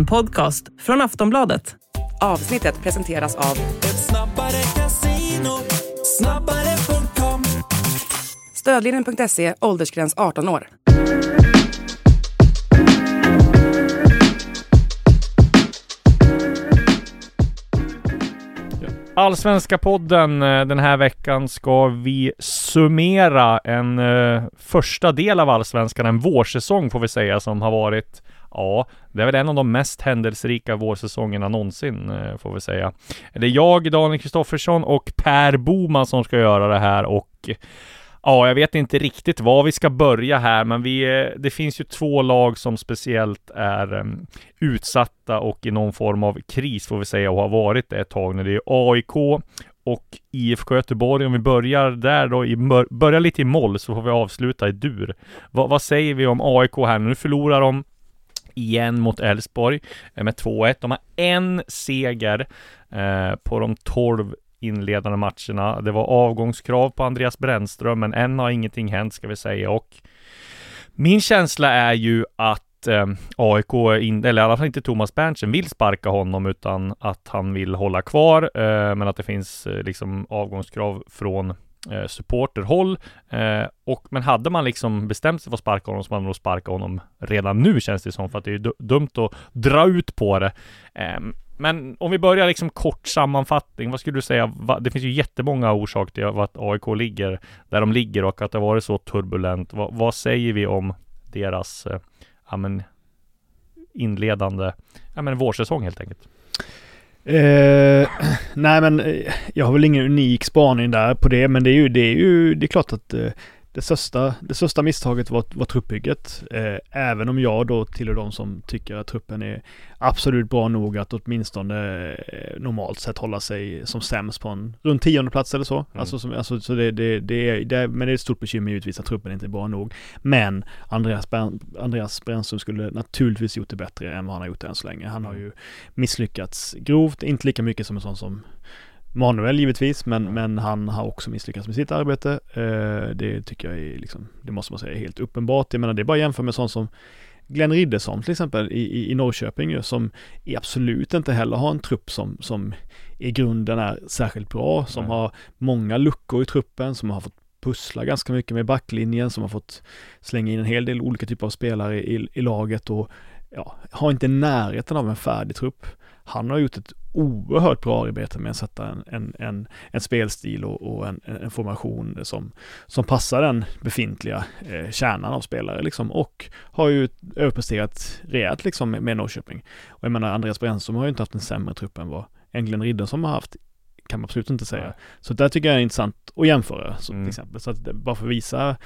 En podcast från Aftonbladet. Avsnittet presenteras av Ett snabbare casino, snabbare.com Stödlinjen.se, åldersgräns 18 år. Allsvenska podden eh, den här veckan ska vi summera en eh, första del av Allsvenskan, en vårsäsong får vi säga som har varit Ja, det är väl en av de mest händelserika vårsäsongerna någonsin eh, får vi säga. Det är jag, Daniel Kristoffersson och Per Boman som ska göra det här och Ja, jag vet inte riktigt var vi ska börja här, men vi, eh, det finns ju två lag som speciellt är um, utsatta och i någon form av kris får vi säga och har varit det ett tag nu. Det är AIK och IFK Göteborg. Om vi börjar där då, i, börjar lite i moll så får vi avsluta i dur. Va, vad säger vi om AIK här nu? förlorar de igen mot Elfsborg eh, med 2-1. De har en seger eh, på de 12 inledande matcherna. Det var avgångskrav på Andreas Brännström, men än har ingenting hänt ska vi säga och min känsla är ju att eh, AIK, in, eller i alla fall inte Thomas Berntsen, vill sparka honom utan att han vill hålla kvar, eh, men att det finns eh, liksom avgångskrav från eh, supporterhåll. Eh, och, men hade man liksom bestämt sig för att sparka honom så man nog sparka honom redan nu känns det som, för att det är dumt att dra ut på det. Eh, men om vi börjar liksom kort sammanfattning, vad skulle du säga? Det finns ju jättemånga orsaker till att AIK ligger där de ligger och att det har varit så turbulent. Vad, vad säger vi om deras eh, ja, men, inledande ja, men, vårsäsong helt enkelt? Eh, nej men eh, jag har väl ingen unik spaning där på det men det är ju, det är ju, det är klart att eh, det största, det största misstaget var, var truppbygget. Eh, även om jag då tillhör de som tycker att truppen är absolut bra nog att åtminstone eh, normalt sett hålla sig som sämst på en runt tionde plats eller så. Mm. Alltså, som, alltså, så det, det, det, är, det, men det är ett stort bekymmer givetvis att truppen inte är bra nog. Men Andreas, Bern, Andreas Brännström skulle naturligtvis gjort det bättre än vad han har gjort än så länge. Han har mm. ju misslyckats grovt, inte lika mycket som en sån som Manuel givetvis, men, men han har också misslyckats med sitt arbete. Eh, det tycker jag är liksom, det måste man säga är helt uppenbart. Jag menar det är bara att jämföra med sånt som Glenn Riddersson till exempel i, i, i Norrköping ju, som absolut inte heller har en trupp som, som i grunden är särskilt bra, som Nej. har många luckor i truppen, som har fått pussla ganska mycket med backlinjen, som har fått slänga in en hel del olika typer av spelare i, i laget och ja, har inte närheten av en färdig trupp. Han har gjort ett oerhört bra arbete med att sätta en, en, en, en spelstil och, och en, en, formation som, som passar den befintliga eh, kärnan av spelare liksom och har ju överpresterat rejält liksom med, med Norrköping. Och jag menar Andreas Brännström har ju inte haft en sämre trupp än vad Englen Riddersson har haft kan man absolut inte säga. Så där tycker jag är intressant att jämföra, så mm. till exempel. Så att bara för att visa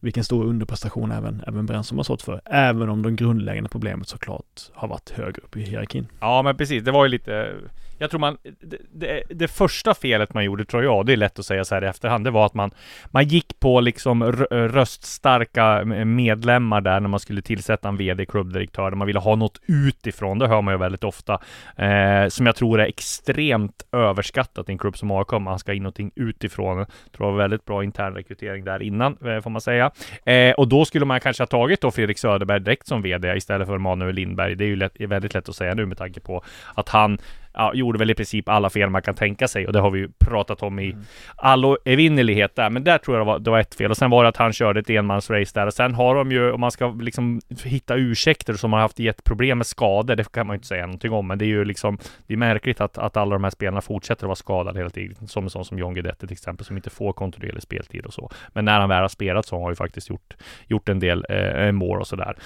vilken stor underprestation även, även Brännström har stått för. Även om de grundläggande problemet såklart har varit högre upp i hierarkin. Ja, men precis. Det var ju lite jag tror man, det, det, det, första felet man gjorde tror jag, det är lätt att säga så här i efterhand, det var att man, man gick på liksom röststarka medlemmar där när man skulle tillsätta en VD, klubbdirektör, där man ville ha något utifrån, det hör man ju väldigt ofta, eh, som jag tror är extremt överskattat i en klubb som AIK, man ska in någonting utifrån. Jag tror det var väldigt bra intern rekrytering där innan, eh, får man säga. Eh, och då skulle man kanske ha tagit då Fredrik Söderberg direkt som VD istället för Manuel Lindberg. Det är ju lätt, väldigt lätt att säga nu med tanke på att han ja, gjorde väl i princip alla fel man kan tänka sig och det har vi ju pratat om i mm. all evinnerlighet där. Men där tror jag det var, det var ett fel och sen var det att han körde ett enmansrace där och sen har de ju, om man ska liksom hitta ursäkter som har haft jätteproblem med skador, det kan man ju inte säga någonting om, men det är ju liksom, det är märkligt att, att alla de här spelarna fortsätter att vara skadade hela tiden, som en sån som John Guidetti till exempel, som inte får kontinuerlig speltid och så. Men när han väl har spelat så har han ju faktiskt gjort, gjort en del eh, eh mål och sådär.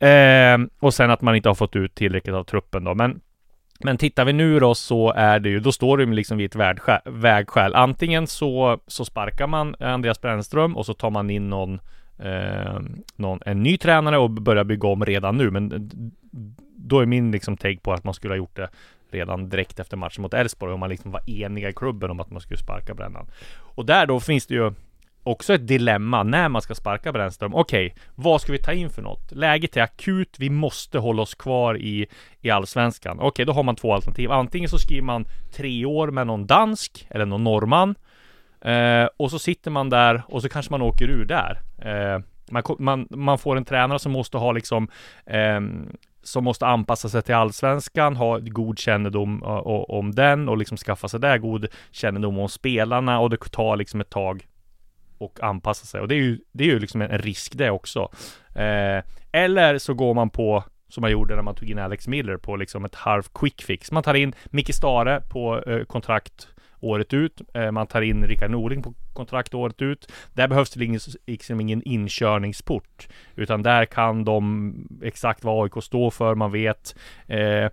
Eh, och sen att man inte har fått ut tillräckligt av truppen då, men men tittar vi nu då så är det ju, då står det liksom vid ett vägskäl. Antingen så, så sparkar man Andreas Brännström och så tar man in någon, eh, någon, en ny tränare och börjar bygga om redan nu. Men då är min liksom take på att man skulle ha gjort det redan direkt efter matchen mot Elfsborg om man liksom var eniga i klubben om att man skulle sparka Brännan. Och där då finns det ju också ett dilemma när man ska sparka Brännström. Okej, okay, vad ska vi ta in för något? Läget är akut, vi måste hålla oss kvar i, i allsvenskan. Okej, okay, då har man två alternativ. Antingen så skriver man tre år med någon dansk eller någon norrman. Eh, och så sitter man där och så kanske man åker ur där. Eh, man, man, man, får en tränare som måste ha liksom eh, som måste anpassa sig till allsvenskan, ha god kännedom eh, om den och liksom skaffa sig där god kännedom om spelarna och det tar liksom ett tag och anpassa sig och det är ju, det är ju liksom en risk det också. Eh, eller så går man på som man gjorde när man tog in Alex Miller på liksom ett halv quick fix. Man tar in Micke Stare på eh, kontrakt året ut. Eh, man tar in Rickard Norling på kontrakt året ut. Där behövs det ingen, liksom ingen inkörningsport. Utan där kan de exakt vad AIK står för. Man vet eh, eh,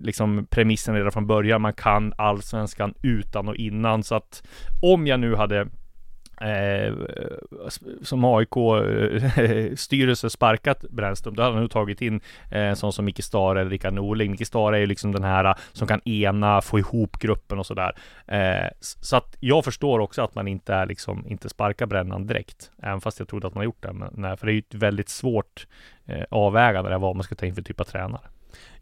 liksom premissen redan från början. Man kan allsvenskan utan och innan. Så att om jag nu hade Eh, som AIK eh, sparkat Brännström, då hade han nog tagit in eh, sån som Micke Stare eller Rickard Norling. Micke Stare är ju liksom den här som kan ena, få ihop gruppen och sådär. Eh, så att jag förstår också att man inte är liksom, inte sparkar Brännan direkt. Även fast jag trodde att man gjort det. Men, nej, för det är ju ett väldigt svårt eh, avvägande där vad man ska ta in för typ av tränare.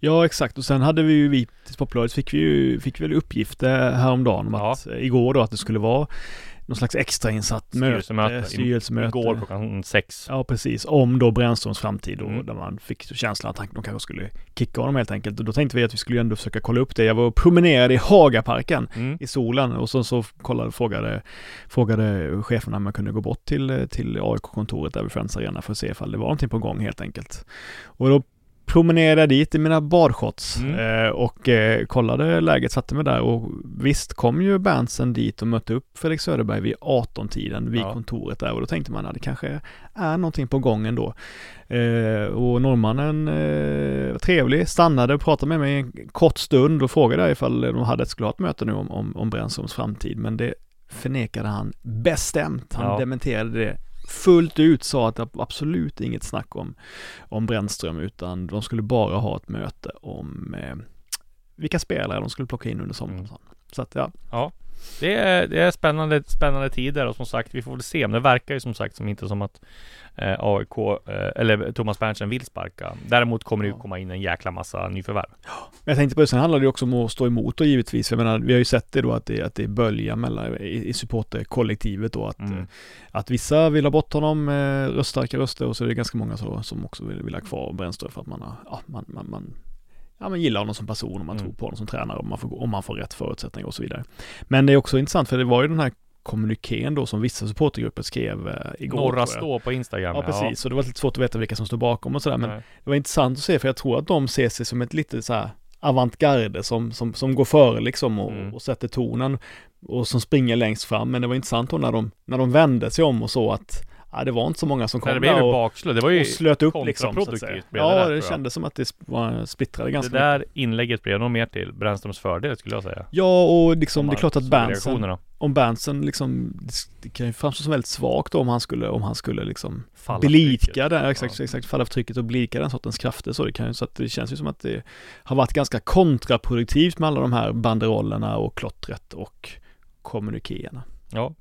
Ja exakt och sen hade vi ju, vi till Sportbladet fick vi ju, fick väl uppgifter häromdagen om Ja. att, eh, igår då att det skulle vara någon slags extrainsatt möte, Styrelsemöte. styrelsemöte. Igår klockan sex. Ja precis, om då Brännströms framtid och Mm. där man fick känslan att han- de kanske skulle kicka honom helt enkelt. Och då tänkte vi att vi skulle ändå försöka kolla upp det. Jag var och promenerade i Hagaparken Mm. i solen och så, så kollade, frågade, frågade cheferna om man kunde gå bort till, till AIK-kontoret där vid Friends Arena för att se ifall det var någonting på gång helt enkelt. Och då promenerade dit i mina badshorts Mm. eh, och eh, kollade läget, satte mig där och visst kom ju Berntsen dit och mötte upp Fredrik Söderberg vid 18-tiden vid Ja. kontoret där och då tänkte man att det kanske är någonting på gång ändå. Eh, och norrmannen var trevlig, stannade och pratade med mig en kort stund och frågade ifall de hade ett, skulle ha ett möte nu om, om, om Brännströms framtid men det förnekade han bestämt. Han Ja. dementerade det fullt ut, sa att det absolut inget snack om, om Brännström utan de skulle bara ha ett möte om eh, vilka spelare de skulle plocka in under sommaren. Mm. Så att ja, Ja, det är, det är spännande, spännande tider och som sagt, vi får väl se. Men det verkar ju som sagt som inte som att eh, AIK eh, eller Thomas Berntsen vill sparka. Däremot kommer det ju Ja. komma in en jäkla massa nyförvärv. Men jag tänkte på det, sen handlar det ju också om att stå emot då givetvis. Jag menar, vi har ju sett det då att det, att det är bölja mellan, i, i supporterkollektivet då att, Mm. eh, att vissa vill ha bort honom, eh, röststarka röster och så är det ganska många så, som också vill, vill ha kvar Brännström för att man har, ja, man, man, man Ja, man gillar honom som person och man Mm. tror på honom som tränare om man, får, om man får rätt förutsättningar och så vidare. Men det är också intressant för det var ju den här kommunikén då som vissa supportergrupper skrev eh, igår. Norra tror jag. stå på Instagram. Ja, precis. Så det var lite svårt att veta vilka som står bakom och sådär. Men Nej. det var intressant att se för jag tror att de ser sig som ett lite så här avantgarde som, som, som går före liksom och, Mm. och sätter tonen och som springer längst fram. Men det var intressant då när de, när de vände sig om och så att ja, det var inte så många som kom Nej, det blev där och. Det var ju och slöt upp liksom. Så att säga. det Ja, det, jag. kändes som att det var splittrade det ganska där mycket. inlägget blev nog mer till Brännströms fördel skulle jag säga. Ja, och liksom Om det är klart att Berntsen, om Berntsen liksom, det- det kan ju framstå som väldigt svagt då om han skulle, om han skulle liksom Falla blidka den, exakt, Ja. exakt, falla för trycket och blidka den sortens krafter så det kan ju, så att det känns ju som att det har varit ganska kontraproduktivt med alla de här banderollerna och klottret och kommunikéerna. Ja.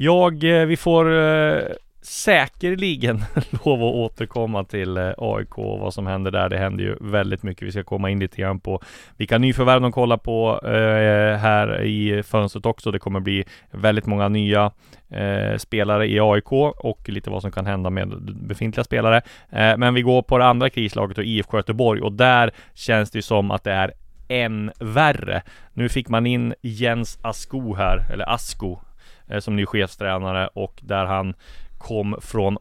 Jag, eh, vi får eh, säkerligen lov att återkomma till eh, AIK och vad som händer där. Det händer ju väldigt mycket. Vi ska komma in lite grann på vilka nyförvärv de kollar på eh, här i fönstret också. Det kommer bli väldigt många nya eh, spelare i AIK och lite vad som kan hända med befintliga spelare. Eh, men vi går på det andra krislaget och IFK Göteborg och där känns det ju som att det är än värre. Nu fick man in Jens Asko här, eller Asko, som ny chefstränare och där han kom från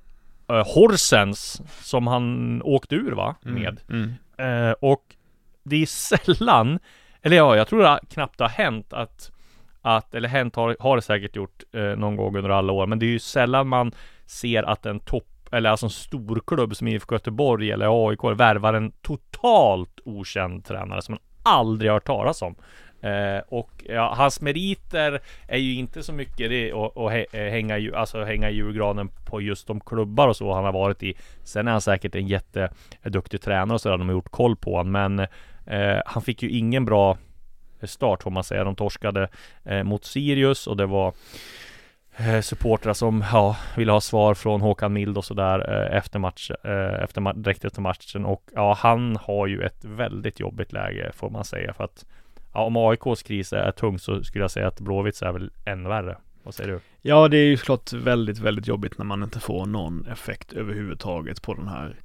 eh, Horsens som han åkte ur va? Med. Mm. Eh, och det är sällan, eller ja, jag tror det knappt har hänt att, att eller hänt har, har det säkert gjort eh, någon gång under alla år, men det är ju sällan man ser att en topp eller alltså en storklubb som IFK Göteborg eller AIK värvar en totalt okänd tränare som man aldrig har hört talas om. Eh, och ja, hans meriter är ju inte så mycket det att eh, hänga, alltså hänga i julgranen på just de klubbar och så han har varit i. Sen är han säkert en jätteduktig tränare och sådär, de har gjort koll på honom. Men eh, han fick ju ingen bra start får man säga. De torskade eh, mot Sirius och det var eh, supportrar som ja, ville ha svar från Håkan Mild och sådär eh, efter match, efter direkt efter matchen och ja, han har ju ett väldigt jobbigt läge får man säga för att ja, om AIKs kris är tung så skulle jag säga att Blåvitts är väl ännu värre. Vad säger du? Ja, det är ju såklart väldigt, väldigt jobbigt när man inte får någon effekt överhuvudtaget på den här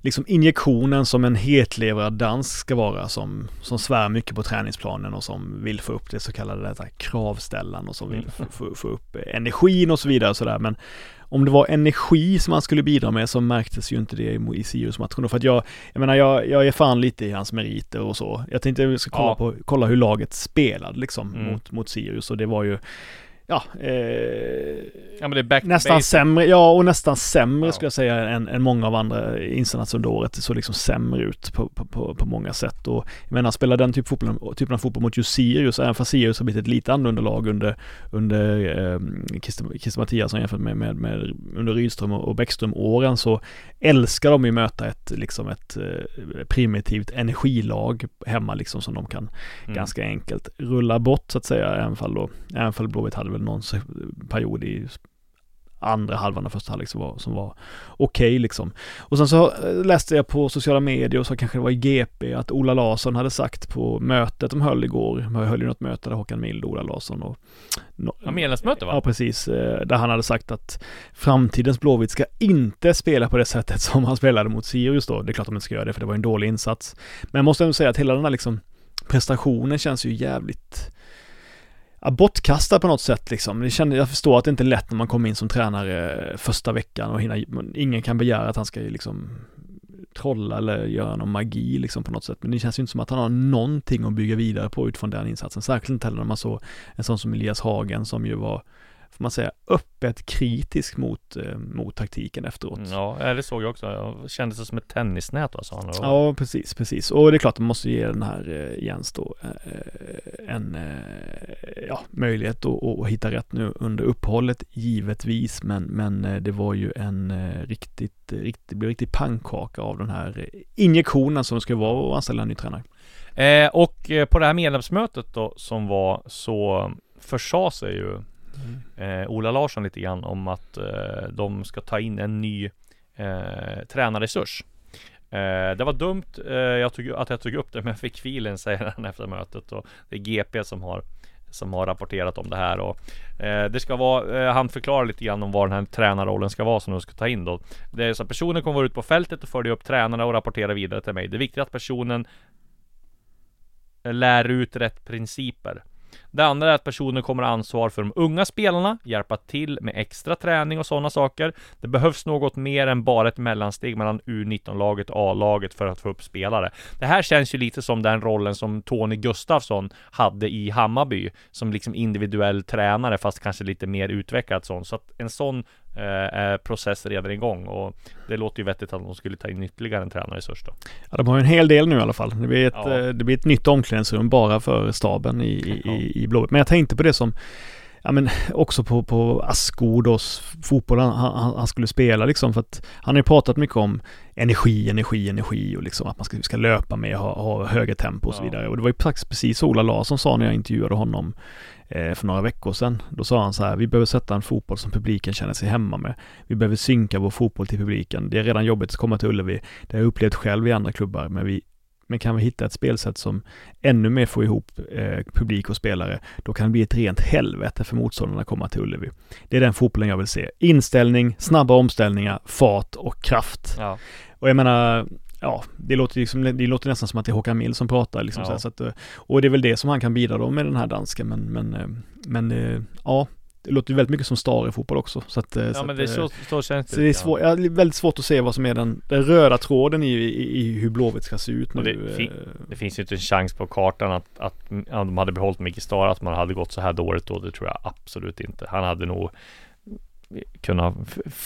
liksom injektionen som en hetlevrad dansk ska vara som, som svär mycket på träningsplanen och som vill få upp det så kallade detta kravställan och som vill få, få, få upp energin och så vidare och sådär. Men om det var energi som han skulle bidra med så märktes ju inte det i- Sirius-matchen. För att jag, jag menar jag, jag är fan lite i hans meriter och så. Jag tänkte vi ska kolla, Ja. på, kolla hur laget spelade liksom Mm. mot, mot Sirius och det var ju Ja, eh, Ja nästan sämre, ja och nästan sämre Ja. skulle jag säga än, än många av andra insatser under året. Det såg liksom sämre ut på, på, på, många sätt. Och jag menar, spela den typ fotboll, typen av fotboll mot just Sirius, även fast Sirius har blivit ett lite annorlunda lag under, under eh, Christer, Christer Mattiasson jämfört med, med, med under Rydström och och Bäckström-åren så älskar de ju möta ett, liksom ett eh, primitivt energilag hemma liksom som de kan Mm. ganska enkelt rulla bort så att säga, även fall då, även fall Blåvitt hade väl någon period i andra halvan av första halvlek som var, som var okej liksom. Och sen så eh, läste jag på sociala medier och så kanske det var i GP att Ola Larsson hade sagt på mötet de höll igår, de höll ju något möte där Håkan Mild och Ola Larsson och no, Ja, medlemsmöte va? Ja, precis. eh, Där han hade sagt att framtidens Blåvitt ska inte spela på det sättet som han spelade mot Sirius då. Det är klart de inte ska göra det, för det var en dålig insats. Men jag måste ändå säga att hela den här liksom prestationen känns ju jävligt ja, bortkastad på något sätt liksom. Det jag förstår att det inte är lätt när man kommer in som tränare första veckan och hinna, ingen kan begära att han ska ju liksom trolla eller göra någon magi liksom på något sätt. Men det känns ju inte som att han har någonting att bygga vidare på utifrån den insatsen. Särskilt inte heller när man såg en sån som Elias Hagen som ju var, får man säga, öppet kritisk mot, eh, mot taktiken efteråt. Ja, det såg jag också. Jag kände sig som ett tennisnät va, sa han. Ja, precis, precis. Och det är klart, man måste ge den här eh, Jens då eh, en ja, möjlighet att, att hitta rätt nu under uppehållet, givetvis. Men, men det var ju en riktigt, riktigt, det blev riktigt pannkaka av den här injektionen som ska vara att anställa en ny tränare. Eh, och på det här medlemsmötet då som var så försa sig ju eh, Ola Larsson lite grann om att eh, de ska ta in en ny eh, tränarresurs. Eh, det var dumt eh, jag tog, att jag tog upp det men jag fick filen säger han efter mötet och det är GP som har som har rapporterat om det här och eh, det ska vara, eh, han förklarar lite grann om vad den här tränarrollen ska vara som de ska ta in då. Det är så att personen kommer vara ute på fältet och följa upp tränarna och rapportera vidare till mig. Det är viktigt att personen eh, lär ut rätt principer. Det andra är att personen kommer ha ansvar för de unga spelarna, hjälpa till med extra träning och sådana saker. Det behövs något mer än bara ett mellansteg mellan U19-laget och A-laget för att få upp spelare. Det här känns ju lite som den rollen som Tony Gustafsson hade i Hammarby, som liksom individuell tränare, fast kanske lite mer utvecklad sån. Så att en sån eh, process redan igång och det låter ju vettigt att de skulle ta in ytterligare en tränarresurs då. Ja, de har ju en hel del nu i alla fall. Det blir ett, Ja. eh, det blir ett nytt omklädningsrum bara för staben i, i, Ja. i, i Blåvitt. Men jag tänkte på det som, ja men också på, på Askodos fotboll han, han, han skulle spela liksom för att han har ju pratat mycket om energi, energi, energi och liksom att man ska, ska löpa med, ha, ha högre tempo och så Ja. vidare. Och det var ju precis Ola Larsson sa när jag intervjuade honom för några veckor sedan. Då sa han så här, vi behöver sätta en fotboll som publiken känner sig hemma med. Vi behöver synka vår fotboll till publiken. Det är redan jobbigt att komma till Ullevi. Det har jag upplevt själv i andra klubbar, men vi men kan vi hitta ett spelsätt som ännu mer får ihop eh, publik och spelare, då kan det bli ett rent helvete för motståndarna att komma till Ullevi. Det är den fotbollen jag vill se. Inställning, snabba omställningar, fart och kraft. Ja. Och jag menar, ja, det låter, liksom, det låter nästan som att det är Håkan Mild som pratar. Liksom, Ja. så att, eh, och det är väl det som han kan bidra då med den här dansken, men, men, eh, men eh, ja, det låter ju väldigt mycket som Stare-fotboll också. Så att, Ja så men att, det är så, så känns det. så det är svår, ja, väldigt svårt att se vad som är den, den röda tråden i, i, i hur Blåvitt ska se ut nu. Det fi- eh. Det finns ju inte en chans på kartan att, att ja, de hade behållit Micke Star, att man hade gått så här dåligt då. Det tror jag absolut inte. Han hade nog kunnat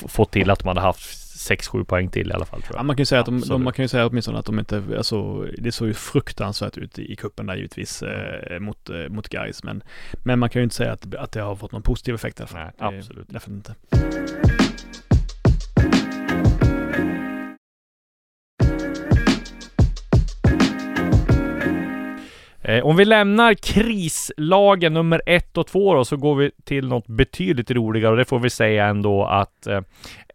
få till att man hade haft 6-7 poäng till i alla fall tror Ja, jag. man kan ju säga att de, de, man kan ju säga åtminstone att de inte, alltså det såg ju fruktansvärt ut i, kuppen där givetvis eh, mot, eh, mot Gais men, men man kan ju inte säga att, att det har fått någon positiv effekt i alla fall. Nej, Det- absolut. Därför inte. Eh, om vi lämnar krislagen nummer ett och två då, så går vi till något betydligt roligare och det får vi säga ändå att eh,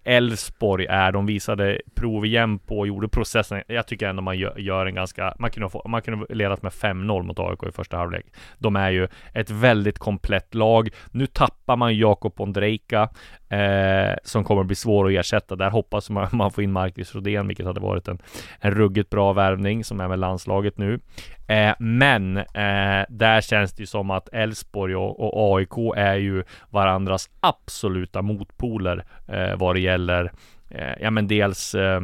Elfsborg är, de visade prov igen på, gjorde processen. Jag tycker ändå man gör, gör en ganska, man kunde, få, man kunde ledat med 5-0 mot AIK i första halvlek. De är ju ett väldigt komplett lag. Nu tappar man Jakob Ondrejka eh, som kommer att bli svår att ersätta. Där hoppas man man får in Marcus Rodén, vilket hade varit en, en ruggigt bra värvning som är med landslaget nu. Eh, men eh, där känns det ju som att Elfsborg och, och AIK är ju varandras absoluta motpoler eh, vad det gäller, eh, ja men dels eh,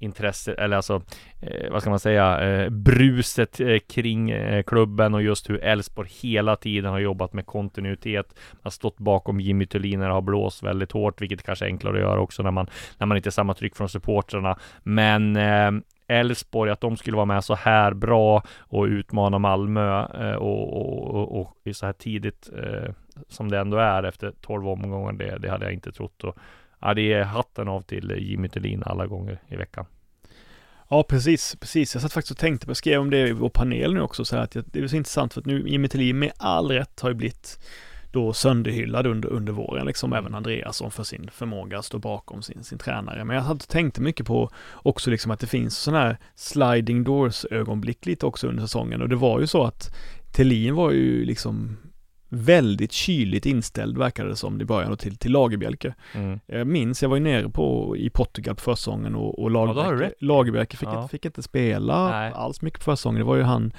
intresse, eller alltså, eh, vad ska man säga, eh, bruset eh, kring eh, klubben och just hur Elfsborg hela tiden har jobbat med kontinuitet. Man har stått bakom Jimmy Thulin när det har blåst väldigt hårt, vilket kanske är enklare att göra också när man, när man inte är samma tryck från supportrarna. Men eh, Elfsborg, att de skulle vara med så här bra och utmana Malmö eh, och, och, och, och så här tidigt eh, som det ändå är efter 12 omgångar, det, det hade jag inte trott. Och, ja, det är hatten av till Jimmy Tillin alla gånger i veckan. Ja, precis, precis. Jag satt faktiskt och tänkte på, jag skrev om det i vår panel nu också, så här att det är så intressant för att nu Jimmy Thelin med all rätt har ju blivit då sönderhyllad under, under våren, liksom även Andreasson för sin förmåga att stå bakom sin, sin tränare. Men jag hade tänkt mycket på också liksom att det finns sådana här sliding doors ögonblick lite också under säsongen och det var ju så att Thelin var ju liksom väldigt kyligt inställd verkade det som i början och till, till Lagerbjälke. Mm. Jag minns, jag var ju nere på, i Portugal på försäsongen och, och Ja, Lagerbjälke, rätt. Lagerbjälke fick, Ja. inte, fick inte spela Nej. alls mycket på försäsongen. Det var ju han,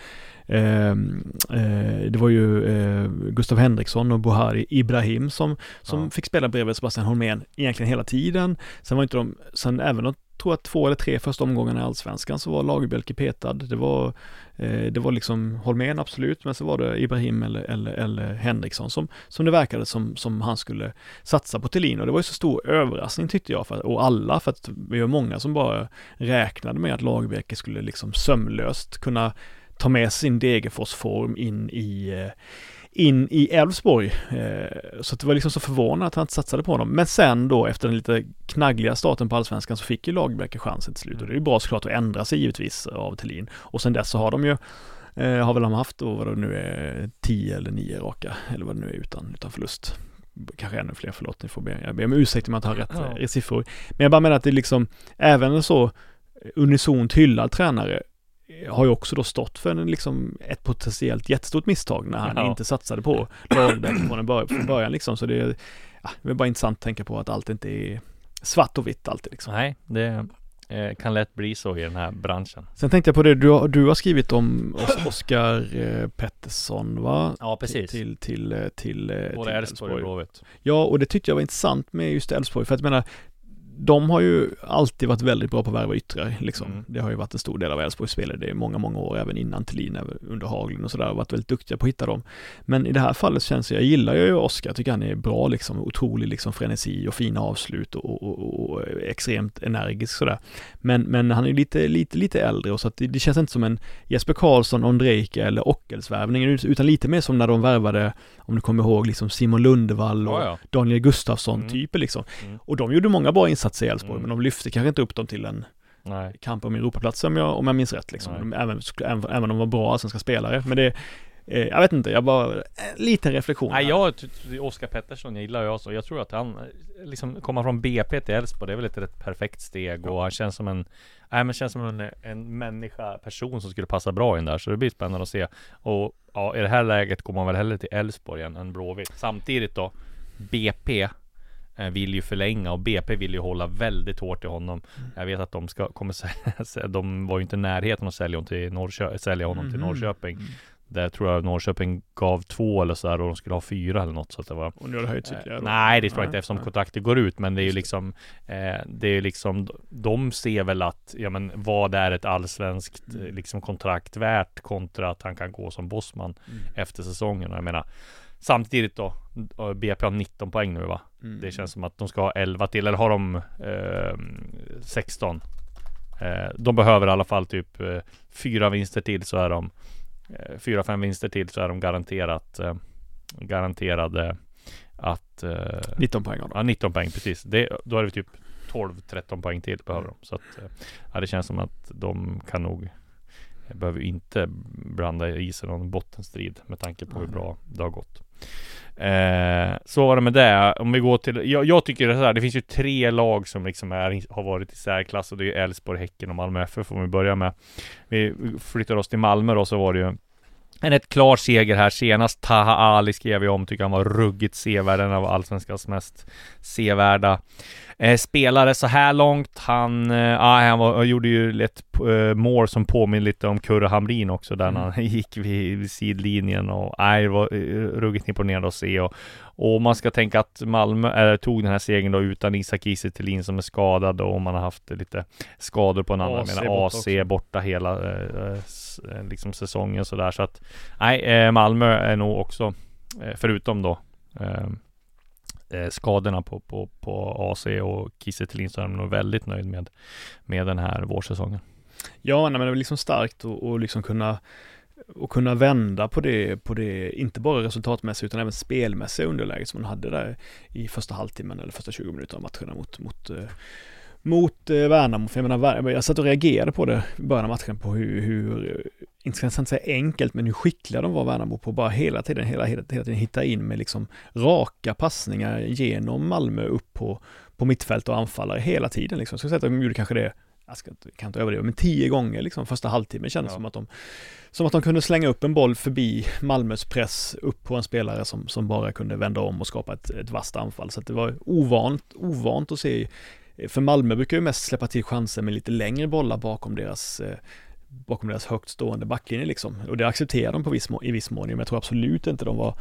ehm, eh, det var ju eh, Gustav Henriksson och Buhari Ibrahim som, som Ja. fick spela bredvid Sebastian Holmén egentligen hela tiden. Sen var inte de, sen även de tror att två eller tre första omgångarna i Allsvenskan så var Lagerbjälke petad. Det var, eh, det var liksom Holmén absolut, men så var det Ibrahim eller, eller, eller Henriksson som, som det verkade som, som han skulle satsa på Thelin och det var ju så stor överraskning tyckte jag, för, och alla, för att vi var många som bara räknade med att Lagerbjälke skulle liksom sömlöst kunna ta med sin Degerfors-form in i eh, in i Elfsborg. Eh, Så det var liksom så förvånande att han inte satsade på honom. Men sen då efter den lite knaggliga starten på Allsvenskan så fick ju Lagerbjälke chansen till slut och det är ju bra såklart att ändra sig givetvis av Thelin. Och sen dess så har de ju eh, har väl de haft då vad det nu är 10 eller 9 raka eller vad det nu är utan, utan förlust. Kanske ännu fler, förlåt, ni får be, jag ber om ursäkt om jag inte har rätt Ja. siffror. Men jag bara menar att det är liksom, även en så unisont hyllad tränare har ju också då stått för en, liksom ett potentiellt jättestort misstag när han Ja. inte satsade på Lagerbäck från, bör- från början liksom. Så det är, ja, det är bara intressant att tänka på att allt inte är svart och vitt alltid liksom. Nej, det eh, kan lätt bli så i den här branschen. Sen tänkte jag på det du, har- du har skrivit om Os- Oskar eh, Pettersson va? Ja, Till, till, till, eh, till, eh, Både till Elfsborg och Blåvitt. Ja, och det tyckte jag var intressant med just Elfsborg, för att jag menar, de har ju alltid varit väldigt bra på att värva yttrar, liksom. Mm. Det har ju varit en stor del av Elfsborgs spel, det är många, många år, även innan Thelin, under Haglund och sådär, varit väldigt duktiga på att hitta dem. Men i det här fallet känns det, jag gillar ju Oskar, tycker han är bra liksom, otrolig liksom frenesi och fina avslut och, och, och, och extremt energisk sådär. Men, men han är ju lite, lite, lite äldre och så att det, det känns inte som en Jesper Karlsson, Ondrejka eller Ockels-värvning, utan lite mer som när de värvade, om du kommer ihåg, liksom Simon Lundevall och Ja, ja. Daniel Gustafsson Mm. typer liksom. Mm. Och de gjorde många bra insatser i Elfsborg, Mm. men de lyfte kanske inte upp dem till en Nej. kamp om Europaplatser om jag, om jag minns rätt liksom. De, även, även, även om de var bra allsvenska spelare. Men det, eh, jag vet inte, jag bara, eh, liten reflektion. Nej, jag, Oskar Pettersson jag gillar jag så. Jag tror att han, eh, liksom komma från BP till Elfsborg, det är väl ett rätt perfekt steg och han känns som en, nej men känns som en, en människa, person som skulle passa bra in där. Så det blir spännande att se. Och ja, i det här läget går man väl hellre till Elfsborg än, än Blåvitt. Samtidigt då, BP vill ju förlänga och BP vill ju hålla väldigt hårt i honom. Jag vet att de ska, kommer sälja, de var ju inte i närheten att sälja honom till, Norrkö- sälja honom till Mhm. Norrköping. Där tror jag Norrköping gav två eller så här och de skulle ha fyra eller något så att det var Och nu har det höjts ytterligare. Eh. Nej det tror jag inte eftersom kontraktet går ut men det är ju liksom eh, Det är ju liksom De ser väl att Ja men vad är ett allsvenskt Mm. eh, liksom kontrakt värt kontra att han kan gå som bossman Mm. efter säsongen och jag menar Samtidigt då eh, BP har 19 poäng nu va? Mm. Det känns som att de ska ha 11 till eller har de eh, 16 eh, De behöver i alla fall typ eh, fyra vinster till så är de eh, Fyra, fem vinster till så är de garanterat eh, Garanterade att eh, 19 poäng av dem. Ja 19 poäng precis det, Då är det typ 12-13 poäng till behöver de Så att eh, Ja det känns som att de kan nog eh, Behöver inte blanda i sig någon bottenstrid Med tanke på hur bra det har gått. Eh, Så var det med det. Om vi går till Jag, jag tycker det här Det finns ju tre lag som liksom är, har varit i särklass Och det är ju Elfsborg, Häcken och Malmö FF får vi börja med. Vi flyttar oss till Malmö då så var det ju En ett klar seger här. Senast. Taha Ali skrev jag om, tycker han var ruggigt sevärd, en av allsvenskans mest sevärda eh, spelare så här långt. Han, eh, han var, gjorde ju ett eh, mål som påminner lite om Kurre Hamrin också, där mm. han gick vid, vid sidlinjen och nej, det var eh, ruggigt imponerande att se och, och man ska tänka att Malmö äh, tog den här segern då utan Isak Kiese som är skadad och man har haft lite skador på en annan, AC, menar, AC borta, borta hela liksom säsongen sådär så att nej, Malmö är nog också förutom då Eh, skadorna på, på, på AC och Kiese så är de nog väldigt nöjd med, med den här vårsäsongen. Ja, nej, men det är liksom starkt att liksom kunna och kunna vända på det, på det, inte bara resultatmässigt utan även spelmässiga underläget som man hade där i första halvtimmen eller första 20 minuterna av matcherna mot, mot, eh, mot eh, Värnamo. För jag menar, jag satt och reagerade på det i början av matchen på hur, hur inte ska jag säga enkelt, men hur skickliga de var Värnamo på bara hela tiden, hela, hela, hela tiden hitta in med liksom raka passningar genom Malmö upp på, på mittfält och anfallare hela tiden liksom. Så jag säga att de gjorde kanske det jag ska, kan inte överdriva, men tio gånger liksom första halvtimmen kändes ja. som att de som att de kunde slänga upp en boll förbi Malmös press upp på en spelare som, som bara kunde vända om och skapa ett, ett vasst anfall. Så det var ovant, ovant att se. För Malmö brukar ju mest släppa till chanser med lite längre bollar bakom deras eh, bakom deras högt stående backlinje liksom. Och det accepterar de på viss i viss mån, men jag tror absolut inte de var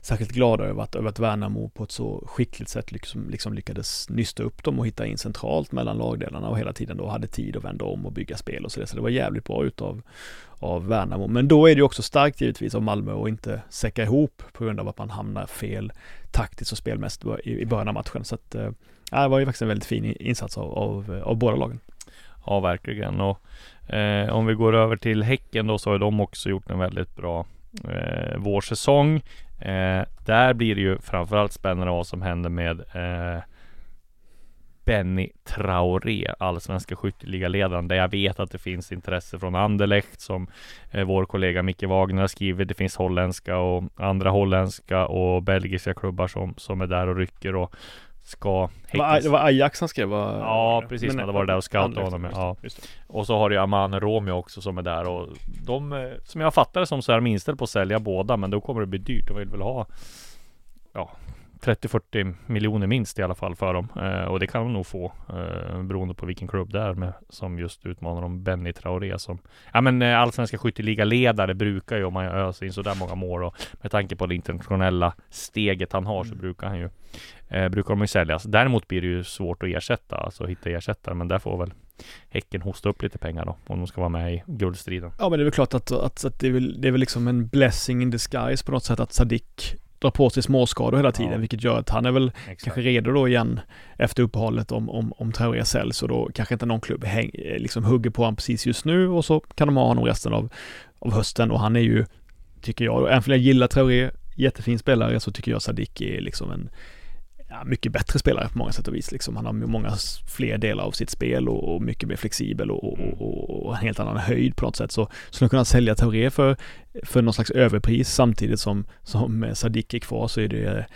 särskilt glada över att, över att Värnamo på ett så skickligt sätt liksom, liksom lyckades nysta upp dem och hitta in centralt mellan lagdelarna och hela tiden då hade tid att vända om och bygga spel och så det. Så det var jävligt bra utav av Värnamo. Men då är det ju också starkt givetvis av Malmö att inte säcka ihop på grund av att man hamnar fel taktiskt och spelmässigt i början av matchen. Så att, eh, Ja, det var ju faktiskt en väldigt fin insats av, av, av båda lagen. Ja, verkligen. Och Eh, om vi går över till Häcken då så har de också gjort en väldigt bra eh, vårsäsong. Eh, där blir det ju framförallt spännande vad som händer med eh, Benny Traoré, allsvenska skytteligaledaren, där jag vet att det finns intresse från Anderlecht som eh, vår kollega Micke Wagner har skrivit. Det finns holländska och andra holländska och belgiska klubbar som, som är där och rycker och ska häktas. Det var Ajax han skrev va? Ja precis, han hade varit där och scoutat honom ja. Och så har du Aman Romeo också som är där och de, eh, som jag fattar det som så är de inställda på att sälja båda men då kommer det bli dyrt. De vill väl ha Ja 30-40 miljoner minst i alla fall för dem eh, och det kan de nog få eh, beroende på vilken klubb det är med, som just utmanar dem Benny Traoré som Ja men eh, allsvenska skytteligaledare brukar ju om man öser in sådär många mål och med tanke på det internationella steget han har så mm. brukar han ju eh, brukar de ju säljas. Däremot blir det ju svårt att ersätta, alltså hitta ersättare, men där får väl Häcken hosta upp lite pengar då, om de ska vara med i guldstriden. Ja, men det är väl klart att, att, att det, är väl, det är väl liksom en blessing in disguise på något sätt att Sadik drar på sig småskador hela tiden, ja. vilket gör att han är väl Exakt. kanske redo då igen efter uppehållet om, om, om Traoré säljs och då kanske inte någon klubb häng, liksom hugger på honom precis just nu och så kan de ha honom resten av, av hösten och han är ju, tycker jag, även om jag gillar Traoré, jättefin spelare, så tycker jag Sadik är liksom en ja, mycket bättre spelare på många sätt och vis. Liksom. Han har många fler delar av sitt spel och, och mycket mer flexibel och, och, och, en helt annan höjd på något sätt. Så skulle de kunna sälja Tauré för, för någon slags överpris samtidigt som, som Sadik är kvar så är det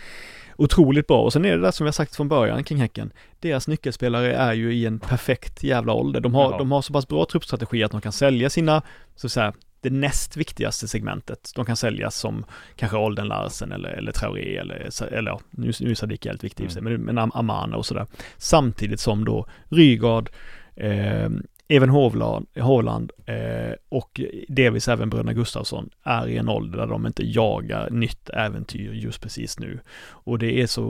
otroligt bra. Och sen är det där som jag sagt från början kring Häcken. Deras nyckelspelare är ju i en perfekt jävla ålder. De har, de har så pass bra truppstrategi att de kan sälja sina, så att säga, det näst viktigaste segmentet. De kan säljas som kanske Olden Larsen eller, eller Traoré eller, eller ja, nu, nu är Sadiq helt viktig mm. men, men Amana och sådär. Samtidigt som då Rygaard, eh, Even Hovland, Hovland eh, och delvis även bröderna Gustafsson är i en ålder där de inte jagar nytt äventyr just precis nu. Och det är så,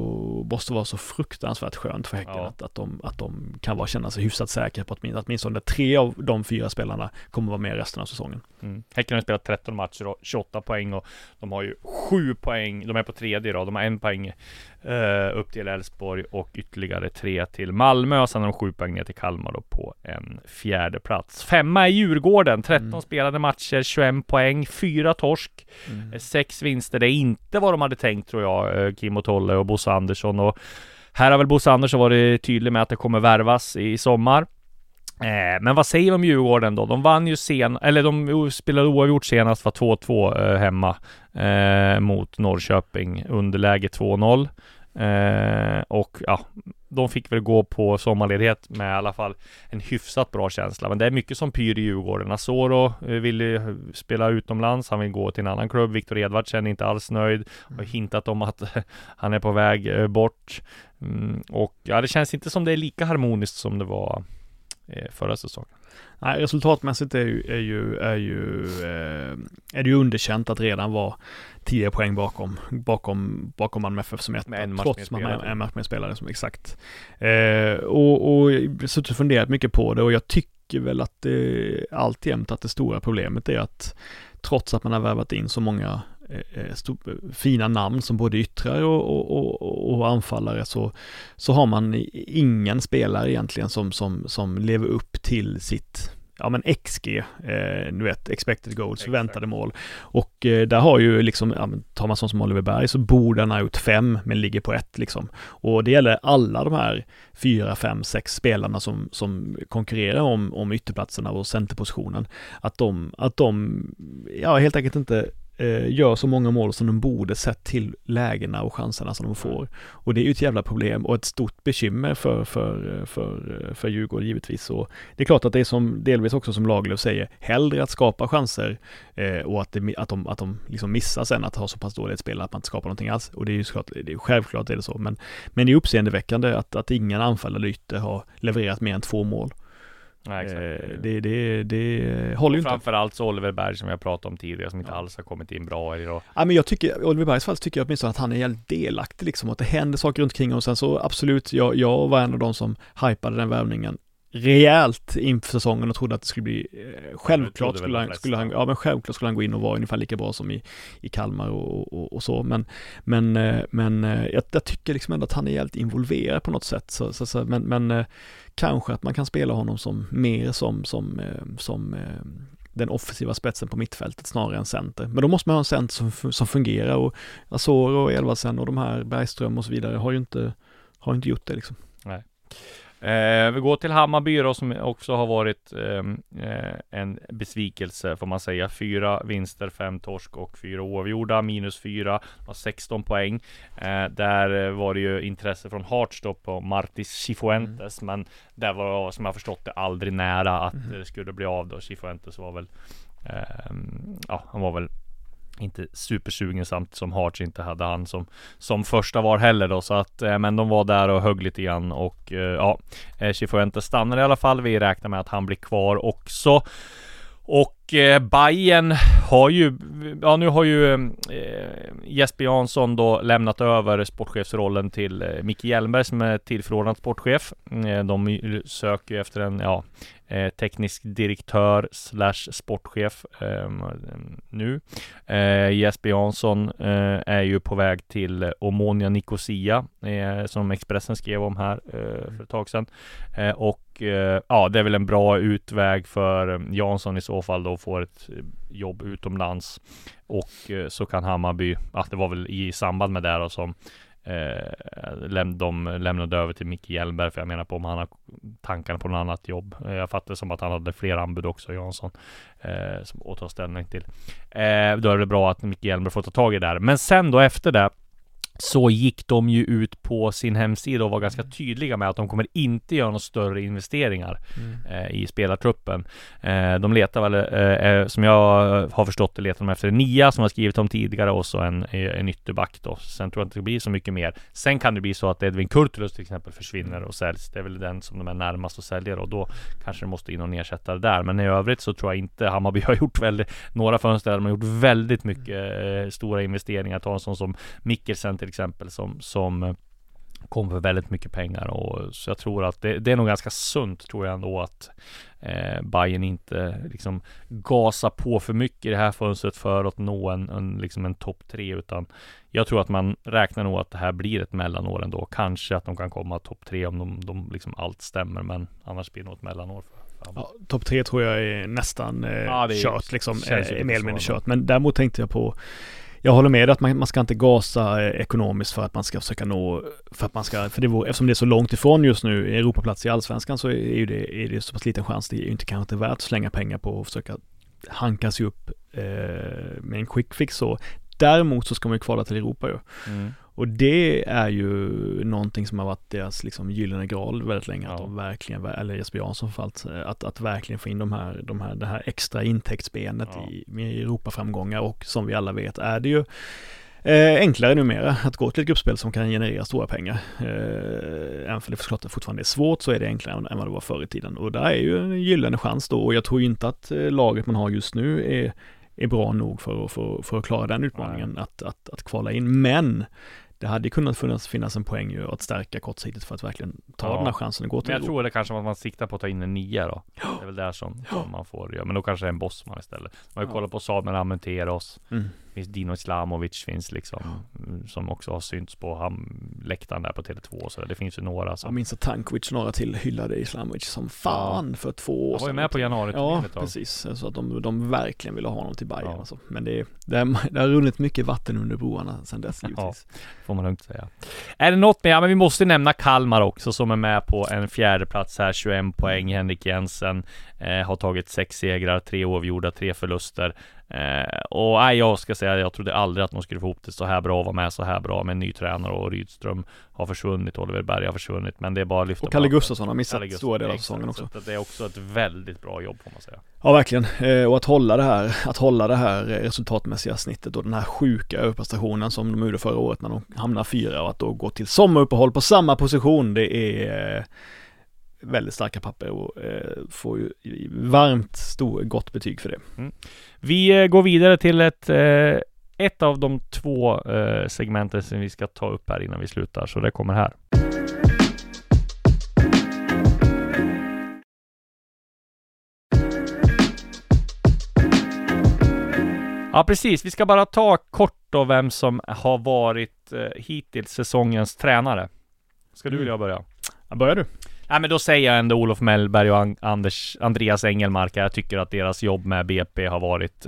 måste vara så fruktansvärt skönt för Häcken ja. att, att, de, att de kan vara, känna sig hyfsat säkra på att åtminstone tre av de fyra spelarna kommer vara med resten av säsongen. Mm. Häcken har spelat 13 matcher och 28 poäng och de har ju 7 poäng, de är på tredje då, de har en poäng Uh, upp till Elfsborg och ytterligare tre till Malmö och sen har de sju poäng ner till Kalmar då på en fjärde plats. Femma i Djurgården, 13 mm. spelade matcher, 21 poäng, fyra torsk, mm. Eh, sex vinster. Det är inte vad de hade tänkt tror jag, eh, Kim och Tolle och Bosse Andersson och här har väl Bosse Andersson varit tydlig med att det kommer värvas i sommar. Eh, men vad säger vi om Djurgården då? De vann ju sen, eller de spelade oavgjort senast, var 2-2 eh, hemma eh, mot Norrköping, underläge 2-0. Eh, och ja, de fick väl gå på sommarledighet med i alla fall en hyfsat bra känsla. Men det är mycket som pyr i Djurgården. Asoro vill ju spela utomlands. Han vill gå till en annan klubb. Viktor Edvardsen är inte alls nöjd. Har hintat om att han är på väg bort. Mm, och ja, det känns inte som det är lika harmoniskt som det var förra säsongen. Nej, resultatmässigt är ju, är ju, är ju, eh, är det ju underkänt att redan vara 10 poäng bakom, bakom, bakom Malmö FF som. Med en match trots mer man spelad. en match med spelare som exakt. Eh, och, och jag har suttit och funderat mycket på det och jag tycker väl att det alltjämt att det stora problemet är att trots att man har värvat in så många eh, eh, fina namn som både yttrar och, och, och, och anfallare så, så har man ingen spelare egentligen som, som, som lever upp till sitt Ja men XG, eh, du vet, expected goals, förväntade mål. Och eh, där har ju liksom, ja, tar man sån som Oliver Berg så borde han ha gjort fem men ligger på ett liksom. Och det gäller alla de här fyra, fem, sex spelarna som, som konkurrerar om, om ytterplatserna och centerpositionen. Att de, att de, ja helt enkelt inte eh, gör så många mål som de borde sett till lägena och chanserna som de får. Och det är ju ett jävla problem och ett stort bekymmer för, för, för, för Djurgården givetvis. Och det är klart att det är som, delvis också som Lagerlöf säger, hellre att skapa chanser eh, och att, det, att de, att de liksom missar sen att ha så pass dåligt spel att man inte skapar någonting alls. Och det är ju såklart, det är självklart är det så, men, men det är uppseendeväckande att, att ingen anfallare eller ytter har levererat mer än två mål. Nej, Eh, det, det, det håller ju inte. Framförallt så Oliver Berg som jag pratade om tidigare som inte alls har kommit in bra i det. Ja, men jag tycker, Oliver Bergs fall tycker jag åtminstone att han är jävligt delaktig liksom, att det händer saker runt omkring och sen så absolut, jag, jag var en av de som hypade den värvningen rejält inför säsongen och trodde att det skulle bli, eh, självklart skulle han, skulle han, ja men självklart skulle han gå in och vara ungefär lika bra som i, i Kalmar och, och, och så, men, men, eh, men eh, jag, jag tycker liksom ändå att han är jävligt involverad på något sätt, så, så, så, men, men eh, kanske att man kan spela honom som, mer som, som, eh, som eh, den offensiva spetsen på mittfältet snarare än center. Men då måste man ha en center som, som fungerar och Asoro och Elvasen och de här Bergström och så vidare har ju inte, har inte gjort det liksom. Eh, vi går till Hammarby då som också har varit ehm, eh, en besvikelse får man säga. Fyra vinster, fem torsk och fyra oavgjorda. Minus fyra, har 16 poäng. Eh, där eh, var det ju intresse från Hearts då på Martis Cifuentes. Men där var som jag förstått det aldrig nära att det skulle bli av då. Cifuentes var väl ehm, Ja, han var väl inte supersugen samtidigt som Hearts inte hade han som som första var heller då så att eh, men de var där och högg lite grann och eh, ja eh, Chifuentes stannar i alla fall. Vi räknar med att han blir kvar också. Och eh, Bayern har ju, ja nu har ju eh, Jesper Jansson då lämnat över sportchefsrollen till eh, Micke Hjelmberg som är tillförordnad sportchef. Eh, de söker ju efter en, ja, eh, teknisk direktör slash sportchef eh, nu. Eh, Jesper Jansson eh, är ju på väg till Omonia Nicosia eh, som Expressen skrev om här eh, för ett tag sedan. Och ja, det är väl en bra utväg för Jansson i så fall då får ett jobb utomlands. Och så kan Hammarby, ja det var väl i samband med det då som eh, de lämnade över till Micke Hjelmberg för jag menar på om han har tankarna på något annat jobb. Eh, jag fattar det som att han hade fler anbud också, Jansson, eh, som att ta ställning till. Eh, då är det bra att Micke Hjelmberg får ta tag i det här. Men sen då efter det så gick de ju ut på sin hemsida och var ganska tydliga med att de kommer inte göra några större investeringar eh, i spelartruppen. Eh, de letar väl, eh, eh, som jag har förstått det, letar de efter en nia som jag skrivit om tidigare och så en, eh, en ytterback då. Sen tror jag inte det blir så mycket mer. Sen kan det bli så att Edvin Kurtulus till exempel försvinner och säljs. Det är väl den som de är närmast att sälja och då kanske det måste in någon ersättare där. Men i övrigt så tror jag inte Hammarby har gjort väldigt, några fönster där de har gjort väldigt mycket eh, stora investeringar. Ta en sån som Mikkelsen till exempel som, som eh, kom för väldigt mycket pengar och så jag tror att det, det är nog ganska sunt tror jag ändå att eh, Bayern inte liksom gasar på för mycket i det här fönstret för att nå en, en, liksom en topp tre utan jag tror att man räknar nog att det här blir ett mellanår ändå. Kanske att de kan komma topp tre om de, de liksom allt stämmer men annars blir det nog ett mellanår. Ja, Topp tre tror jag är nästan eh, Ja, är- kört liksom, ju eh, mer eller mindre kört. Men däremot tänkte jag på jag håller med dig att man, man ska inte gasa eh, ekonomiskt för att man ska försöka nå, för att man ska, för det vore, eftersom det är så långt ifrån just nu, Europaplats i Allsvenskan så är ju det, är det så pass liten chans, det är ju inte kanske inte värt att slänga pengar på att försöka hanka sig upp eh, med en quick fix så. Däremot så ska man ju kvala till Europa ju. Mm. Och det är ju någonting som har varit deras liksom gyllene graal väldigt länge, Ja. att de verkligen, eller Jesper Jansson framförallt, att, att verkligen få in de här, de här, det här extra intäktsbenet Ja. i, med Europaframgångar och som vi alla vet är det ju Eh, enklare numera att gå till ett gruppspel som kan generera stora pengar. Eh, även för det såklart fortfarande är svårt så är det enklare än, vad det var förr i tiden. Och där är ju en gyllene chans då och jag tror inte att eh, laget man har just nu är, är bra nog för, att- för, för att klara den utmaningen att, att, att kvala in. Men det hade kunnat finnas, finnas en poäng ju att stärka kortsiktigt för att verkligen ta Ja. den här chansen och gå till Men jag tror det kanske att man siktar på att ta in en nia då. Det är väl där som, som man får göra. Men då kanske det är en Bosman istället. Man har ju Ja. kollat på Samuel Amunteros. Mm. Finns Dino Islamovic finns liksom. mm, Som också har synts på ham läktaren där på Tele2 så det finns ju några Jag som. minns att Tankovic några till hyllade Islamovic som fan för två år Han var ju sedan. med på januari Ja, precis. Så att de, de verkligen ville ha honom till Bayern. Ja. Alltså. Men det, det, har- det har runnit mycket vatten under broarna sedan dess givetvis. Får man lugnt säga. Är det något mer? Ja, men vi måste nämna Kalmar också som är med på en fjärde plats här, 21 poäng. Henrik Jensen eh, har tagit sex segrar, tre oavgjorda, tre förluster. Eh, och nej, jag ska säga, jag trodde aldrig att de skulle få ihop det så här bra och vara med så här bra med en ny tränare och Rydström har försvunnit, Oliver Berg har försvunnit, men det är bara att lyfta Och Kalle. Gustafsson har missat stora delar av säsongen också. Så det är också ett väldigt bra jobb får man säga. Ja, verkligen. Eh, och att hålla det här, att hålla det här eh, resultatmässiga snittet och den här sjuka överprestationen som de gjorde förra året när de hamnade fyra och att då gå till sommaruppehåll på samma position, det är eh, väldigt starka papper och eh, får ju varmt stor, gott betyg för det. Vi eh, går vidare till ett eh, ett av de två eh, segmenten som vi ska ta upp här innan vi slutar, så det kommer här. Ja precis, vi ska bara ta kort då vem som har varit eh, hittills säsongens tränare. Ska du Mm. vilja börja? Ja, börjar du? Nej men då säger jag ändå Olof Mellberg och Anders, Andreas Engelmark. Jag tycker att deras jobb med BP har varit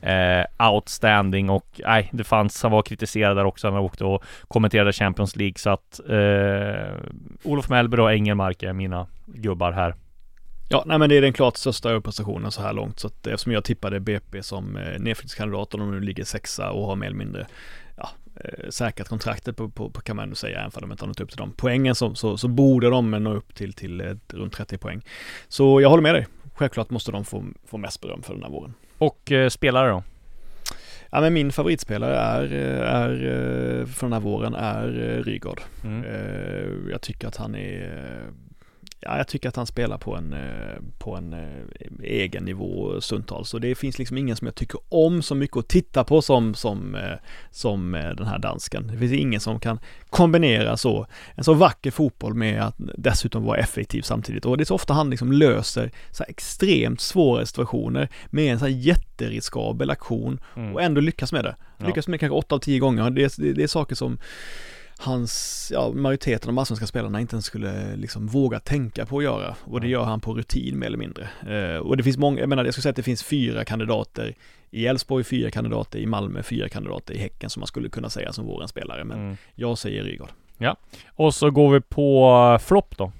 eh, outstanding och nej, det fanns, han var kritiserad där också när han åkte och kommenterade Champions League så att eh, Olof Mellberg och Engelmark är mina gubbar här. Ja, nej men det är den klart största överprestationen så här långt. Så att eftersom jag tippade BP som eh, nedflyttningskandidat och de nu ligger sexa och har mer eller mindre ja, eh, säkrat kontraktet på, på, på kan man ändå säga, även om de inte har nått upp till de poängen så, så, så borde de nå upp till, till eh, runt 30 poäng. Så jag håller med dig. Självklart måste de få, få mest beröm för den här våren. Och eh, spelare då? Ja men min favoritspelare är, eh, är för den här våren är Rygaard. Mm. Jag tycker att han är Ja, jag tycker att han spelar på en, eh, på en eh, egen nivå stundtals. Så det finns liksom ingen som jag tycker om så mycket att titta på som, som, eh, som den här dansken. Det finns ingen som kan kombinera så, en så vacker fotboll med att dessutom vara effektiv samtidigt. Och det är så ofta han liksom löser så extremt svåra situationer med en så här jätteriskabel aktion Mm. och ändå lyckas med det. Lyckas med det kanske åtta av tio gånger. Det, är- det, det är saker som hans, ja majoriteten av de allsvenska spelarna inte ens skulle liksom våga tänka på att göra. Och det gör han på rutin mer eller mindre. Eh, och det finns många, jag menar jag skulle säga att det finns fyra kandidater i Elfsborg, fyra kandidater i Malmö, fyra kandidater i Häcken som man skulle kunna säga som vårens spelare. Men Mm. jag säger Rygaard. Och så går vi på uh, flopp då.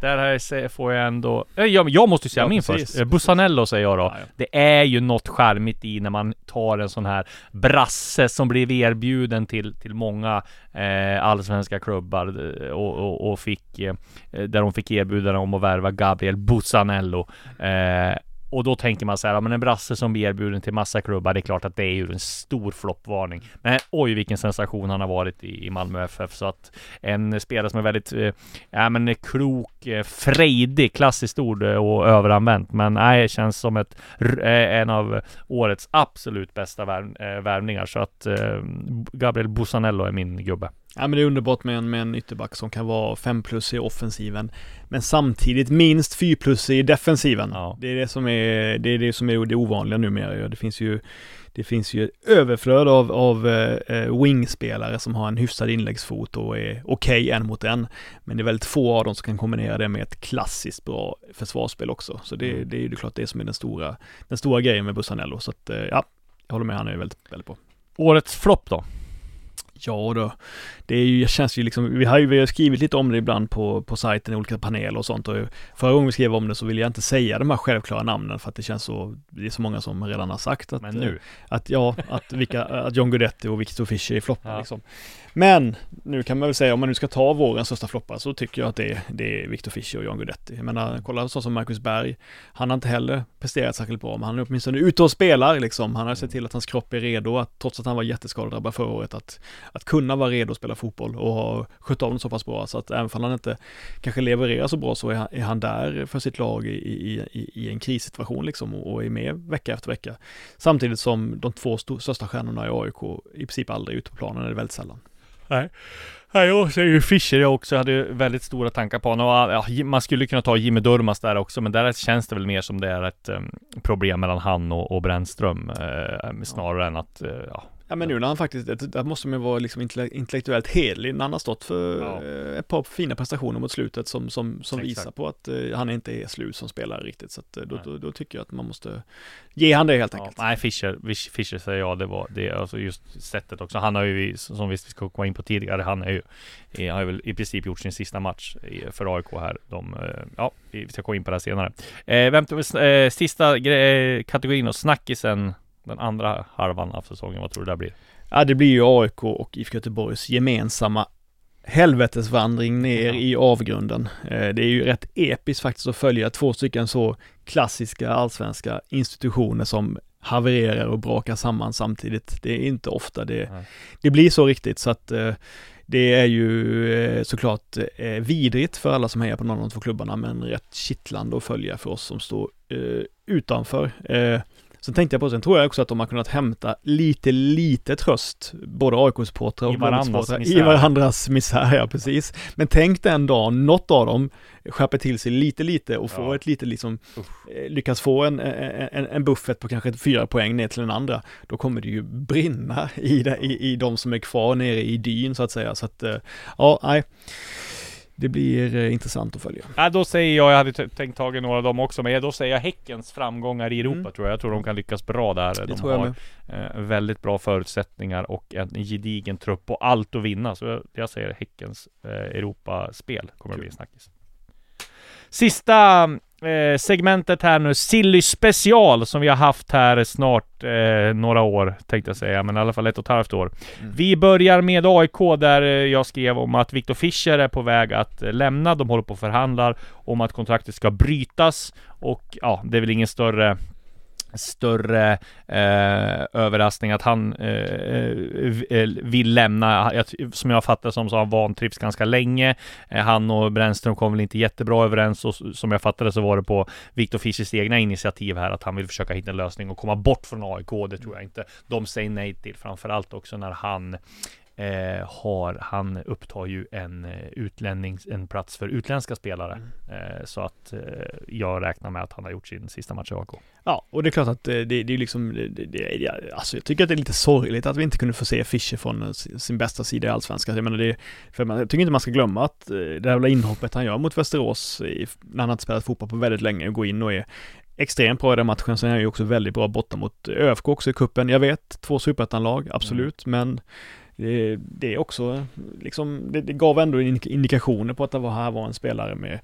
Där här får jag ändå... Eh, Jag, jag måste ju säga Ja, min precis. först. Eh, Bussanello säger jag då. Ja, ja. Det är ju något charmigt i när man tar en sån här brasse som blev erbjuden till, till många eh, allsvenska klubbar eh, och, och, och fick eh, där de fick erbjudande om att värva Gabriel Bussanello. Eh, och då tänker man så här, ja, men en brasse som blir erbjuden till massa klubbar, det är klart att det är ju en stor floppvarning. Men oj vilken sensation han har varit i, i Malmö FF. Så att en spelare som är väldigt, eh, ja men klok, eh, frejdig, klassiskt ord eh, och överanvänt. Men nej, känns som ett, eh, en av årets absolut bästa värv, eh, värvningar. Så att Gabriel Busanello är min gubbe. Ja men det är underbart med en, med en ytterback som kan vara 5 plus i offensiven Men samtidigt minst 4 plus i defensiven Ja. Det är det som är det, är det som är det ovanliga numera. Det finns ju Det finns ju överflöd av, av eh, wingspelare som har en hyfsad inläggsfot och är okej en mot en Men det är väldigt få av dem som kan kombinera det med ett klassiskt bra försvarsspel också Så det, Mm. det är ju klart det som är den stora Den stora grejen med Bussanello så att eh, ja Jag håller med, han är väldigt, väldigt bra Årets flopp då? Ja då, det är ju, känns ju liksom, vi har ju vi har skrivit lite om det ibland på, på sajten i olika paneler och sånt och förra gången vi skrev om det så ville jag inte säga de här självklara namnen för att det känns så, det är så många som redan har sagt att, Men nu? att ja, att, vilka, att John Guidetti och Victor Fischer är floppar Ja. liksom. Men nu kan man väl säga, om man nu ska ta vårens största floppar så tycker jag att det är, det är Victor Fischer och John Guidetti. Jag menar, kolla så som Marcus Berg, han har inte heller presterat särskilt bra, men han är åtminstone ute och spelar liksom. Han har sett till att hans kropp är redo, att trots att han var jätteskadedrabbad förra året, att, att kunna vara redo att spela fotboll och ha skött av den så pass bra, så att även om han inte kanske levererar så bra så är han, är han där för sitt lag i, i, i, i en krissituation liksom och, och är med vecka efter vecka. Samtidigt som de två största stjärnorna i AIK i princip aldrig är ute på planen, eller väldigt sällan. Nej. Nej, jag är ju Fischer jag också. Jag hade väldigt stora tankar på honom. Och, ja, man skulle kunna ta Jimmy Durmaz där också, men där känns det väl mer som det är ett um, problem mellan han och, och Brännström. eh, snarare än att, eh, ja. Ja men nu när han faktiskt, där måste man ju vara liksom intelle- intellektuellt hederlig när han har stått för Ja. eh, ett par fina prestationer mot slutet som, som, som Exakt. visar på att eh, han inte är slut som spelare riktigt. Så eh, då, då, då tycker jag att man måste ge han det helt ja. enkelt. Nej, Fischer, Fisch- Fischer säger jag, det var det, alltså just sättet också. Han har ju, som vi ska komma in på tidigare, han är ju, har ju väl i princip gjort sin sista match för AIK här. De, ja, vi ska gå in på det här senare. Eh, vem eh, sista gre- kategorin och snackisen den andra halvan av säsongen, vad tror du det blir? Ja det blir ju AIK och IFK Göteborgs gemensamma helvetesvandring ner i avgrunden. Eh, Det är ju rätt episkt faktiskt att följa två stycken så klassiska allsvenska institutioner som havererar och brakar samman samtidigt. Det är inte ofta det, Nej. det blir så riktigt så att eh, det är ju eh, såklart vidrigt för alla som hejar på någon av de två klubbarna men rätt kittlande att följa för oss som står utanför. Sen tänkte jag på, sen tror jag också att de har kunnat hämta lite, lite tröst, både AIK-supportrar och misär. i varandras misär, ja precis. Men tänk den dagen något av dem skärper till sig lite, lite och får Ja. ett lite liksom, eh, lyckas få en, en, en buffert på kanske fyra poäng ner till den andra, då kommer det ju brinna i, det, i, i de som är kvar nere i dyn så att säga. Så att, eh, ja, nej. Det blir eh, intressant att följa. Ja, då säger jag, jag hade t- tänkt tagit några av dem också, men då säger jag Häckens framgångar i Europa Mm. tror jag. Jag tror de kan lyckas bra där. Det de tror jag har med. eh, väldigt bra förutsättningar och en gedigen trupp och allt att vinna. Så jag, jag säger Häckens eh, Europaspel kommer att bli en snackis. Sista eh, segmentet här nu, Silly special som vi har haft här snart eh, några år tänkte jag säga, men i alla fall ett och ett halvt år. Mm. Vi börjar med AIK där eh, jag skrev om att Viktor Fischer är på väg att eh, lämna. De håller på och förhandlar om att kontraktet ska brytas och ja, det är väl ingen större större eh, överraskning att han eh, eh, eh vill lämna. Som jag fattar som så har han vantrivts ganska länge. Eh, han och Brännström kom väl inte jättebra överens och som jag fattade så var det på Viktor Fischers egna initiativ här att han vill försöka hitta en lösning och komma bort från AIK. Det tror jag inte de säger nej till. Framförallt också när han eh, har, han upptar ju en eh, utlännings, en plats för utländska spelare. Eh, så att eh, jag räknar med att han har gjort sin sista match i AIK. Ja, och det är klart att eh, det, det är liksom, det, det, alltså jag tycker att det är lite sorgligt att vi inte kunde få se Fischer från eh, sin bästa sida i Allsvenskan. Jag menar det, för man, jag tycker inte man ska glömma att det där jävla inhoppet han gör mot Västerås, i, när han inte spelat fotboll på väldigt länge och går in och är extremt bra i den matchen. Sen är han ju också väldigt bra borta mot ÖFK också i kuppen. Jag vet, två superettanlag, absolut, men det, det är också, liksom, det, det gav ändå indikationer på att det var, här var en spelare med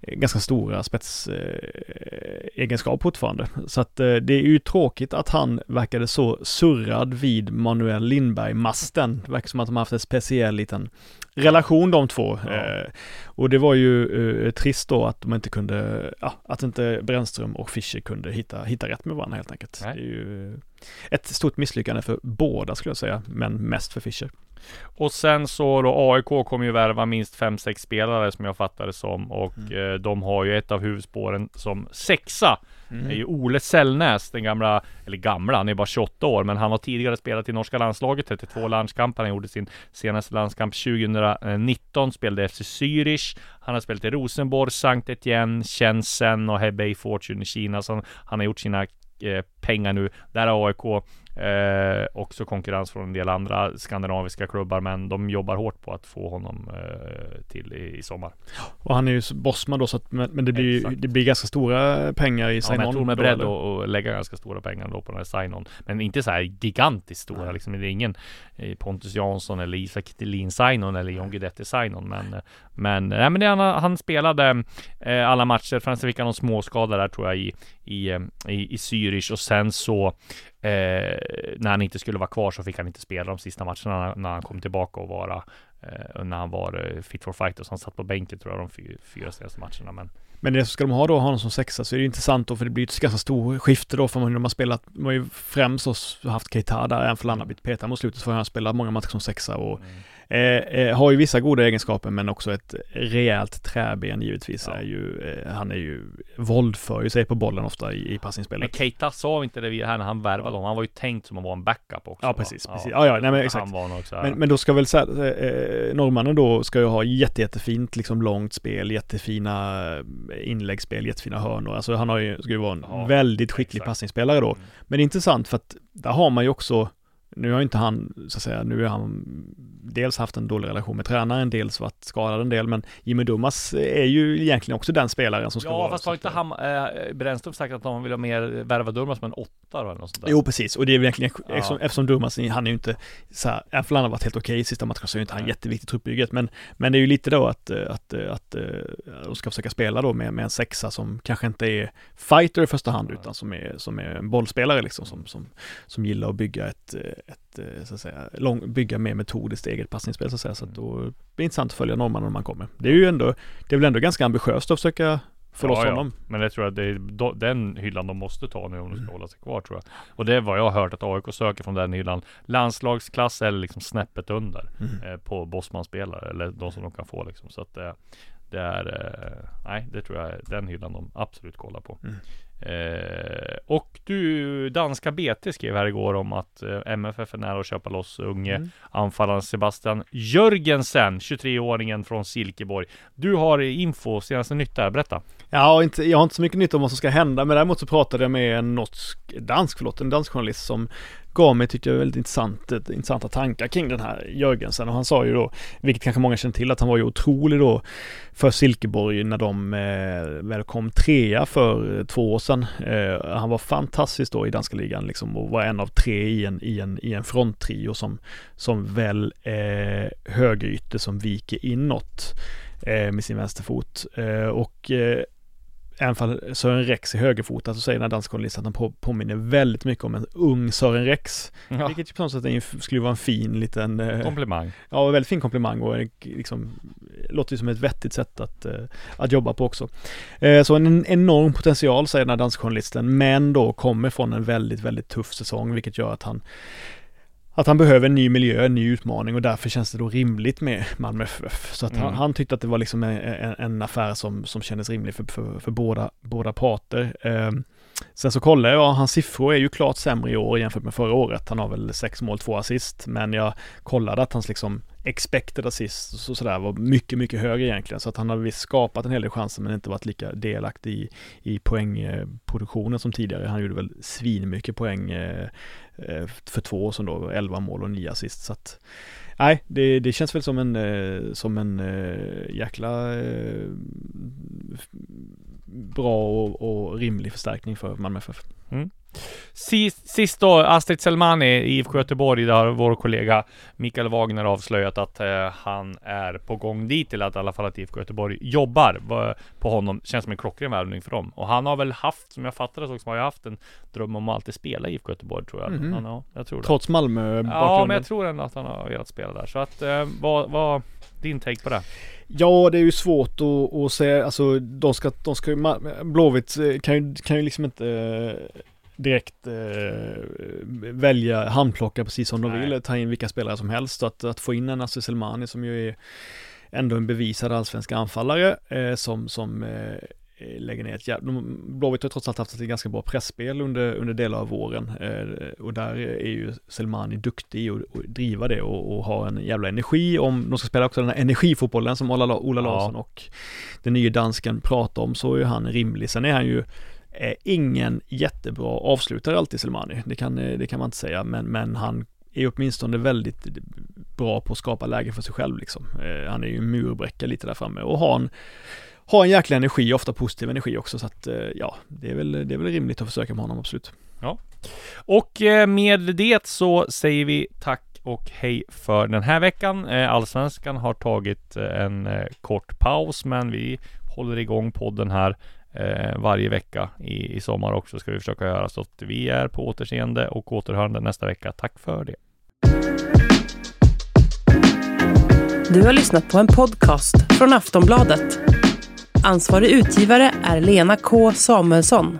eh, ganska stora spetsegenskap eh, fortfarande. Så att eh, det är ju tråkigt att han verkade så surrad vid Manuel Lindberg-masten. Det verkar som att de har haft en speciell liten relation de två. Ja. Eh, och det var ju eh, trist då att de inte kunde, ja, att inte Brännström och Fischer kunde hitta, hitta rätt med varandra helt enkelt. Nej. Det är ju ett stort misslyckande för båda skulle jag säga, men mest för Fischer. Och sen så då AIK kommer ju värva minst 5-6 spelare som jag fattar det som och Mm. eh, de har ju ett av huvudspåren som sexa. Mm. Det är ju Ole Sällnäs, den gamla, eller gamla, han är bara 28 år, men han har tidigare spelat i norska landslaget, 32 landskamper. Han gjorde sin senaste landskamp 2019, spelade FC Zürich. Han har spelat i Rosenborg, Sankt Etienne, Shenzhen och Hebei Fortune i Kina. Så han, han har gjort sina eh, pengar nu. Där har AIK Eh, också konkurrens från en del andra skandinaviska klubbar, men de jobbar hårt på att få honom eh, till i, i sommar. Och han är ju bossman då så att, men, men det blir Exakt. det blir ganska stora pengar i Ja, men jag sign-on. tror de är beredda att, lägga ganska stora pengar då på den här sign-on. Men inte så här gigantiskt stora Nej. liksom. Det är ingen eh, Pontus Jansson eller Isak Thelin sign-on eller John Guidetti sign-on. Men, eh, men, nej, men det, han, han spelade eh, alla matcher. Fram fick han någon småskada där tror jag i, i, eh, i, i Zürich och sen så eh, när han inte skulle vara kvar så fick han inte spela de sista matcherna när, när han kom tillbaka och vara eh, när han var eh, fit for fight och så han satt på bänken tror jag de fy, fyra senaste matcherna. Men Men det ska de ha då, ha honom som sexa, så är det intressant då, för det blir ett ganska stort skifte då, för de har spelat, de har ju främst haft Keita där, även för han har blivit petad mot slutet, så har han spelat många matcher som sexa och eh, eh, har ju vissa goda egenskaper, men också ett rejält träben givetvis. Ja. Är ju, eh, han är ju, våldför sig på bollen ofta i, i Men passingspelet. Keita sa inte det här när han värvade honom. Han var ju tänkt som att vara en backup också. Ja, va? precis, precis. Ja, ja, nej, men exakt. Han var nog så här. Men, men då ska väl säga, eh, norrmannen då ska ju ha jätte, jättefint liksom långt spel, jättefina eh, inläggsspel, jättefina hörnor. Alltså han har ju, ska ju vara en Ja, väldigt skicklig exakt. passningsspelare då. Mm. Men det är intressant för att där har man ju också, nu har inte han, så att säga, nu har han dels haft en dålig relation med tränaren, dels varit skadad en del, men Jimmy Dumas är ju egentligen också den spelaren som ska Ja, vara... fast har inte han, äh, Brännström sagt att de vill ha mer värva Durmaz som en åtta eller något sånt där? Jo precis, och det är väl egentligen, Ja. eftersom, eftersom Durmaz, han är ju inte så här, även om han har varit helt okej i sista matchen så är ju inte han jätteviktig i truppbygget, men, men det är ju lite då att, eh, att, eh, att, eh, de ska försöka spela då med, med en sexa som kanske inte är fighter i första hand, utan som är, som är en bollspelare liksom, som, som, som gillar att bygga ett, eh, ett eh, så att säga, lång, bygga mer metodiskt eget passningsspel så att säga, så att då blir det intressant att följa norrmannen när man kommer. Det är ju ändå, det är väl ändå ganska ambitiöst att försöka få loss honom. Men det tror jag det är den hyllan de måste ta nu om de ska hålla sig kvar tror jag. Och det är vad jag har hört att AIK söker från den hyllan. Landslagsklass eller liksom snäppet under Mm. eh, på Bosman-spelare eller de som de kan få liksom. Så att det, det är, eh, nej det tror jag är den hyllan de absolut kollar på. Mm. Eh, och du, danska BT skrev här igår om att eh, MFF är nära att köpa loss unge Mm. anfallaren Sebastian Jörgensen, 23-åringen från Silkeborg. Du har info, senaste nytt där, berätta. Ja, inte, jag har inte så mycket nytt om vad som ska hända, men däremot så pratade jag med en norsk, dansk, förlåt, en dansk journalist som gav mig, tyckte jag, väldigt intressant, eh, intressanta tankar kring den här Jörgensen. Och han sa ju då, vilket kanske många känner till, att han var ju otrolig då för Silkeborg när de eh, väl kom trea för eh, två år sedan. Eh, han var fantastisk då i danska ligan liksom och var en av tre i en, i en, i en fronttrio som, som väl eh, högerytter som viker inåt eh, med sin vänsterfot. Eh, och eh, även fall Sören Rex är högerfotad så säger den här danska journalisten att han på, påminner väldigt mycket om en ung Sören Rex. Ja. Vilket på något sätt är, skulle vara en fin liten, eh, Komplimang. ja väldigt fin komplimang och liksom låter ju som ett vettigt sätt att, eh, att jobba på också. Eh, så en enorm potential säger den här danska journalisten men då kommer från en väldigt, väldigt tuff säsong vilket gör att han att han behöver en ny miljö, en ny utmaning och därför känns det då rimligt med Malmö FF. Så att han, Mm. han tyckte att det var liksom en, en, affär som, som kändes rimlig för, för, för båda, båda parter. Ehm, sen så kollade jag, hans siffror är ju klart sämre i år jämfört med förra året. Han har väl sex mål, två assist, men jag kollade att hans liksom expected assist och sådär var mycket, mycket högre egentligen. Så att han har visst skapat en hel del chanser men inte varit lika delaktig i, i poängproduktionen som tidigare. Han gjorde väl svinmycket poäng eh, eh, för två år sedan då, 11 mål och 9 assist. Så att, nej, det, det känns väl som en, eh, som en eh, jäkla eh, bra och, och rimlig förstärkning för Malmö FF. Sist, sist då, Astrid Selmani i IFK Göteborg, där har vår kollega Mikael Wagner avslöjat att eh, han är på gång dit, eller att i alla fall att IFK Göteborg jobbar på honom. Känns som en klockren värvning för dem. Och han har väl haft, som jag fattar det så, har jag haft en dröm om att alltid spela i IFK Göteborg tror jag. Mhm. Han, ja, jag tror det. Trots Malmö Ja, bakgrunden. men jag tror ändå att han har velat spela där. Så att, eh, vad, vad, din take på det? Ja, det är ju svårt att, att säga, alltså de ska, de ska ju, Blåvitt eh, kan ju, kan ju liksom inte eh, direkt eh, välja handplocka precis som de Nej. vill, ta in vilka spelare som helst. Så att, att få in en Assi Selmani som ju är ändå en bevisad allsvensk anfallare eh, som, som eh, lägger ner ett jävla... Blåvitt har trots allt haft ett ganska bra pressspel under, under delar av våren eh, och där är ju Selmani duktig att att driva det och, och ha en jävla energi om de ska spela också den här energifotbollen som Ola, Ola Ja. Larsson och den nya dansken pratar om så är han rimlig. Sen är han ju Eh, ingen jättebra avslutare alltid Selmani, det kan, eh, det kan man inte säga, men, men han är åtminstone väldigt bra på att skapa läge för sig själv liksom. Eh, han är ju en murbräcka lite där framme och har en, har en jäkla energi, ofta positiv energi också, så att eh, ja, det är väl, det är väl rimligt att försöka med honom, absolut. Ja. Och eh, med det så säger vi tack och hej för den här veckan. Eh, Allsvenskan har tagit en kort paus, men vi håller igång podden här eh, varje vecka i, i sommar också ska vi försöka göra. Så att vi är på återseende och återhörande nästa vecka. Tack för det. Du har lyssnat på en podcast från Aftonbladet. Ansvarig utgivare är Lena K Samuelsson.